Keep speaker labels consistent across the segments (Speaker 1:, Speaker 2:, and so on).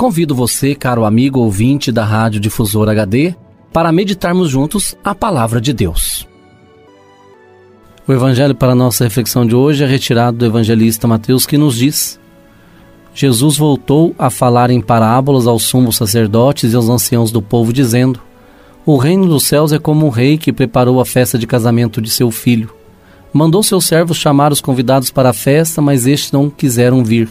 Speaker 1: Convido você, caro amigo ouvinte da Rádio Difusora HD, para meditarmos juntos a palavra de Deus. O evangelho para nossa reflexão de hoje é retirado do evangelista Mateus, que nos diz: Jesus voltou a falar em parábolas aos sumos sacerdotes e aos anciãos do povo, dizendo: O reino dos céus é como um rei que preparou a festa de casamento de seu filho. Mandou seus servos chamar os convidados para a festa, mas estes não quiseram vir.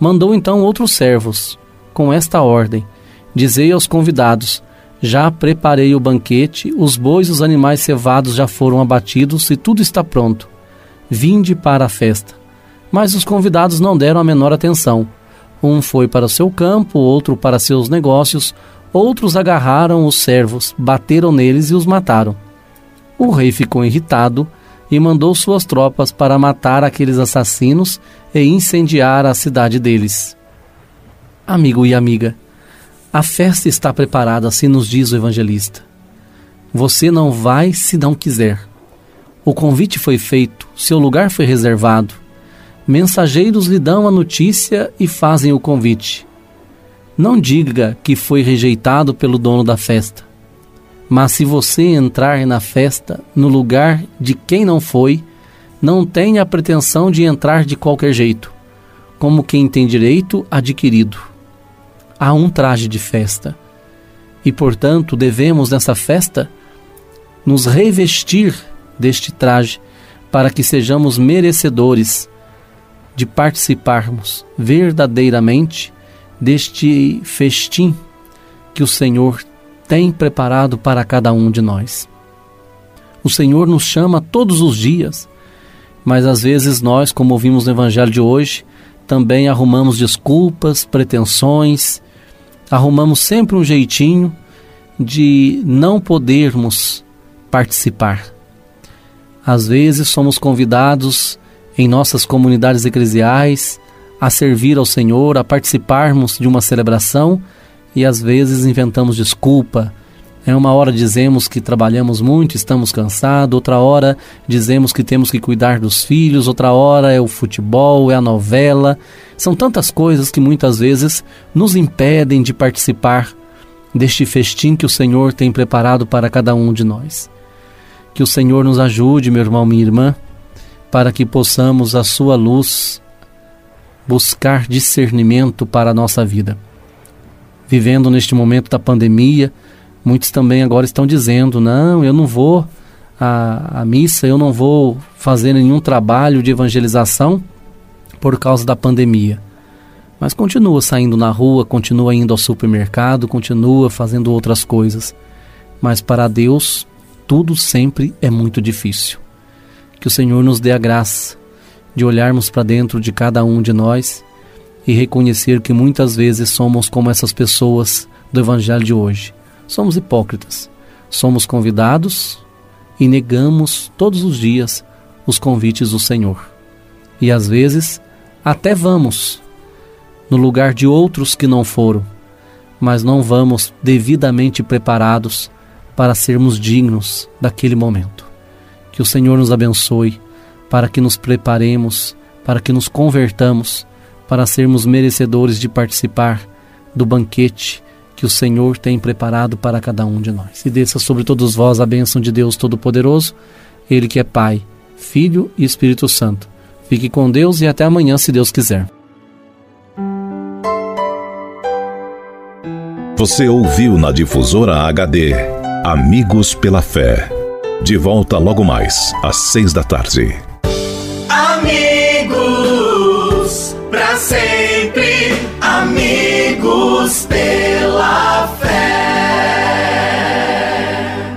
Speaker 1: Mandou então outros servos com esta ordem: Dizei aos convidados: Já preparei o banquete, os bois e os animais cevados já foram abatidos e tudo está pronto. Vinde para a festa. Mas os convidados não deram a menor atenção. Um foi para o seu campo, outro para seus negócios, outros agarraram os servos, bateram neles e os mataram. O rei ficou irritado e mandou suas tropas para matar aqueles assassinos e incendiar a cidade deles. Amigo e amiga, a festa está preparada, assim nos diz o evangelista. Você não vai se não quiser. O convite foi feito, seu lugar foi reservado. Mensageiros lhe dão a notícia e fazem o convite. Não diga que foi rejeitado pelo dono da festa. Mas se você entrar na festa no lugar de quem não foi, não tenha a pretensão de entrar de qualquer jeito, como quem tem direito adquirido há um traje de festa. E, portanto, devemos nessa festa nos revestir deste traje para que sejamos merecedores de participarmos verdadeiramente deste festim que o Senhor tem preparado para cada um de nós. O Senhor nos chama todos os dias, mas às vezes nós, como ouvimos no Evangelho de hoje, também arrumamos desculpas, pretensões arrumamos sempre um jeitinho de não podermos participar. Às vezes somos convidados em nossas comunidades eclesiais a servir ao Senhor, a participarmos de uma celebração e às vezes inventamos desculpa, é uma hora dizemos que trabalhamos muito, estamos cansados, outra hora dizemos que temos que cuidar dos filhos, outra hora é o futebol, é a novela. São tantas coisas que muitas vezes nos impedem de participar deste festim que o Senhor tem preparado para cada um de nós. Que o Senhor nos ajude, meu irmão, minha irmã, para que possamos, a sua luz, buscar discernimento para a nossa vida. Vivendo neste momento da pandemia, Muitos também agora estão dizendo: não, eu não vou à, à missa, eu não vou fazer nenhum trabalho de evangelização por causa da pandemia. Mas continua saindo na rua, continua indo ao supermercado, continua fazendo outras coisas. Mas para Deus, tudo sempre é muito difícil. Que o Senhor nos dê a graça de olharmos para dentro de cada um de nós e reconhecer que muitas vezes somos como essas pessoas do Evangelho de hoje. Somos hipócritas. Somos convidados e negamos todos os dias os convites do Senhor. E às vezes até vamos no lugar de outros que não foram, mas não vamos devidamente preparados para sermos dignos daquele momento. Que o Senhor nos abençoe para que nos preparemos, para que nos convertamos, para sermos merecedores de participar do banquete que o Senhor tem preparado para cada um de nós. E desça sobre todos vós a bênção de Deus Todo-Poderoso, Ele que é Pai, Filho e Espírito Santo. Fique com Deus e até amanhã, se Deus quiser.
Speaker 2: Você ouviu na difusora HD Amigos pela Fé. De volta logo mais, às seis da tarde.
Speaker 3: Amigos, para sempre, amigos pela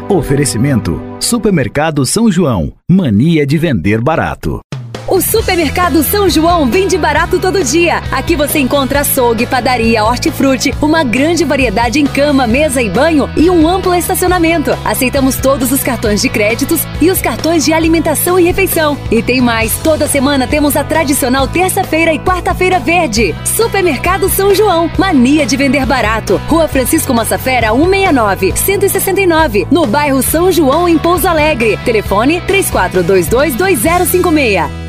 Speaker 4: Oferecimento: Supermercado São João. Mania de vender barato.
Speaker 5: O Supermercado São João vende barato todo dia. Aqui você encontra açougue, padaria, hortifruti, uma grande variedade em cama, mesa e banho e um amplo estacionamento. Aceitamos todos os cartões de créditos e os cartões de alimentação e refeição. E tem mais, toda semana temos a tradicional terça-feira e quarta-feira verde. Supermercado São João, mania de vender barato. Rua Francisco Massafera, 169, 169, no bairro São João, em Pouso Alegre. Telefone 34222056.